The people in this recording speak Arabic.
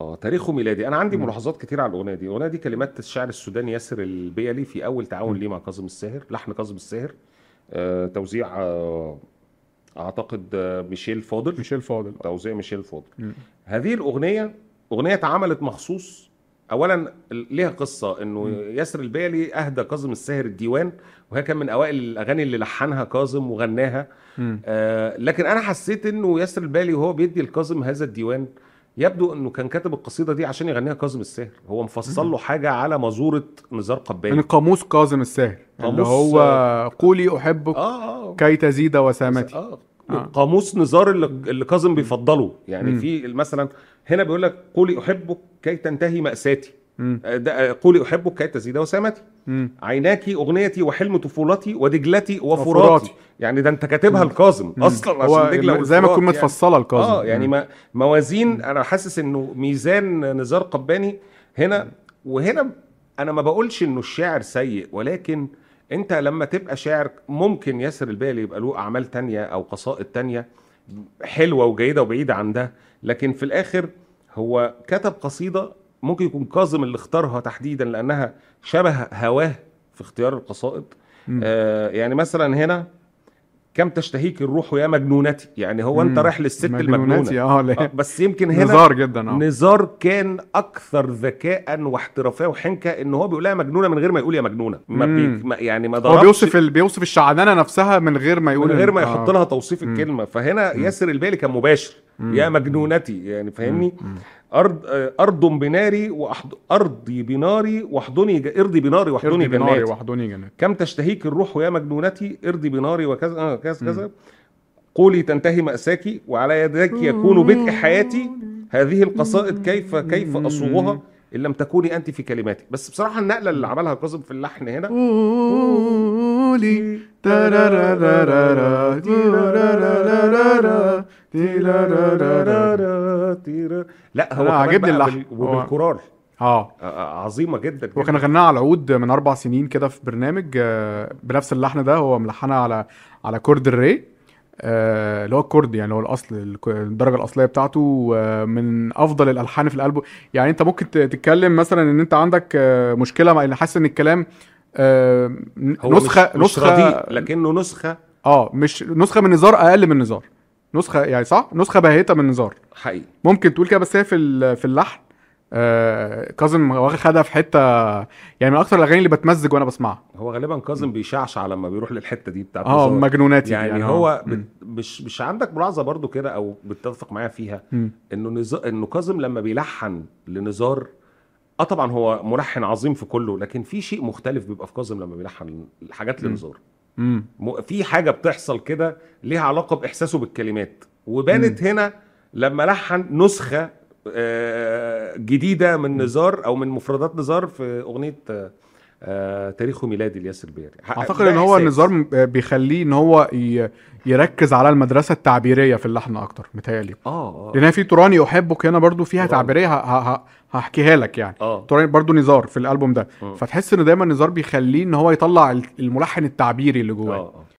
آه تاريخه ميلادي أنا عندي مم. ملاحظات كتير على الأغنية دي الأغنية دي كلمات الشاعر السوداني ياسر البيلي في أول تعاون. ليه مع كاظم الساهر لحن كاظم الساهر آه توزيع آه أعتقد آه ميشيل فاضل ميشيل فاضل توزيع ميشيل فاضل مم. هذه الأغنية أغنية اتعملت مخصوص اولا ليها قصة إنه. ياسر البيلي أهدى كاظم الساهر الديوان وهي كان من أوائل الأغاني اللي لحنها كاظم وغناها. آه لكن أنا حسيت إنه ياسر البيلي وهو بيدي لكاظم هذا الديوان يبدو إنه كان كاتب القصيدة دي عشان يغنيها كاظم الساهر. هو مفصل له حاجة على مزورة نزار قباني. قاموس كاظم الساهر. اللي قاموس، هو قولي احبك آه آه. كي تزيد وسامتي. آه. آه. قاموس نزار اللي, اللي كاظم بيفضله. يعني مم. في مثلا هنا بيقول لك قولي احبك كي تنتهي مأساتي. آه، آه، قولي أحبك كي تزيد وسامتي. عيناك أغنيتي وحلم طفولتي ودجلتي وفراتي وفراتي. يعني ده أنت كاتبها لكاظم. أصلا عشان دجله زي ما تكون يعني. متفصلة لكاظم آه يعني. ما موازين أنا حاسس إنه ميزان نزار قباني هنا وهنا أنا ما بقولش إنه الشاعر سيء ولكن أنت لما تبقى شاعر ممكن ياسر البالي يبقى له أعمال تانية أو قصائد تانية حلوة وجيدة وبعيدة عن ده لكن في الآخر هو كتب قصيدة ممكن يكون كاظم اللي اختارها تحديدا لأنها شبه هواه في اختيار القصائد. آه يعني مثلا هنا كم تشتهيك الروح يا مجنونتي يعني هو أنت. رايح للست المجنونة لا. آه، بس يمكن هنا نزار جدا آه نزار كان أكثر ذكاء واحترافية وحنكة إن هو بيقولها مجنونة من غير ما يقول يا مجنونة ما بي. ما يعني ما هو بيوصف ال... بيوصف الشعلانه نفسها من غير ما يقول من غير ما آه. يحط لها توصيف. الكلمة فهنا مم. ياسر البالي كان مباشر. يا مجنونتي يعني فاهمني. أرض أرض بناري وأحض... أرضي بناري وأحضني ج... إرضي بناري وأحضني إرضي بناري جناتي وحضني جنات. كم تشتهيك الروح يا مجنونتي؟ إرضي بناري وكذا آه كذا. كذا. قولي تنتهي مأساك وعلى يديك يكون بدء حياتي. هذه القصائد كيف كيف أصوغها؟ إن لم تكوني أنت في كلماتي. بس بصراحة النقلة اللي عملها كاظم في اللحن هنا. قولي. لا هو عاجبني اللحن. بال- وبالكورال آه عظيمة جدا هو كان. غناها على عود من أربع سنين كده في برنامج بنفس اللحن ده هو ملحنها على على chord الري اللي هو ال chord يعني هو الاصل الدرجه الاصليه بتاعته من افضل الالحان في الالبوم يعني انت ممكن تتكلم مثلا ان انت عندك مشكله مع ان حاسس ان الكلام آه، هو نسخه مش, مش نسخه رديء لكنه نسخة آه مش نسخه من نزار أقل من نزار نسخة يعني صح نسخة باهتة من نزار حقيقي ممكن تقول كده بس هي في في اللحن آه كاظم خدها في حتة يعني من أكتر الأغاني اللي بتمزج وأنا بسمعها هو غالبا كاظم بيشعشع لما بيروح للحتة دي بتاعت آه. مجنوناتي يعني آه. هو. بت... مش مش عندك ملاحظة برضو كده أو بتتفق معايا فيها مم. إنه نز... إنه كاظم لما بيلحن لنزار آه طبعا هو ملحن عظيم في كله لكن في شيء مختلف بيبقى في كاظم لما بيلحن الحاجات مم. لنزار مم. في حاجة بتحصل كده ليها علاقة بإحساسه بالكلمات. وبانت هنا لما لحن نسخة آه، جديدة من نزار أو من مفردات نزار في أغنية تاريخه ميلادي لياسر بيري أعتقد إن هو إحساس. النظار م- بيخليه إن هو. يركز على المدرسة التعبيرية في اللحن أكتر متهيألي آه آه لأن في توراني أحبك هنا برضو فيها توراني. تعبيرية. هحكيها لك يعني آه توراني برضو نزار في الألبوم ده مم. فتحس إن دايما نزار بيخليه إن هو يطلع ال- الملحن التعبيري اللي آه جواه آه